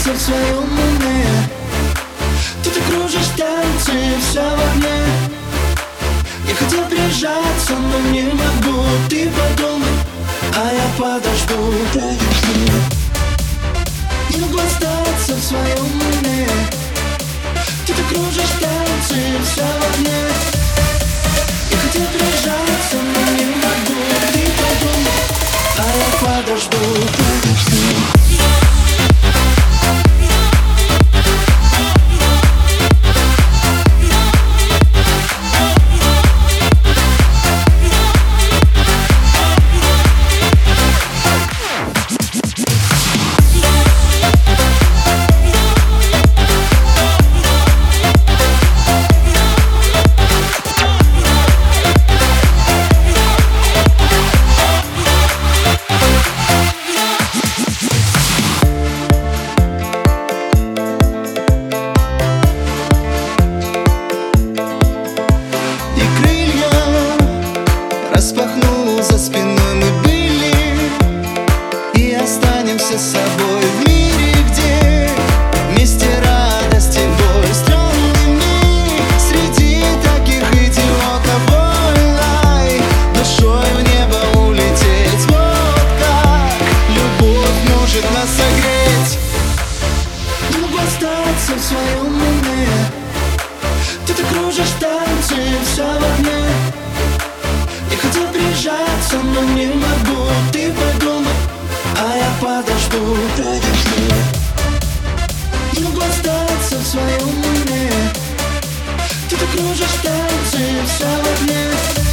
остаться в своем уме Ты так кружишь танцы, вся в огне. Я хотел прижаться, но не могу. Ты подумай, а я подожду, подожду Не могу остаться в своем уме Ты так кружишь танцы, вся в огне. Я хотел прижаться, но не могу. Ты подумай, а я подожду в своем уме ты так кружишь танцы, вся в огне. Я хотел прижаться, но не могу. Ты подумай, а я подожду, подожду Не могу остаться в своем уме Ты так кружишь танцы, вся в огне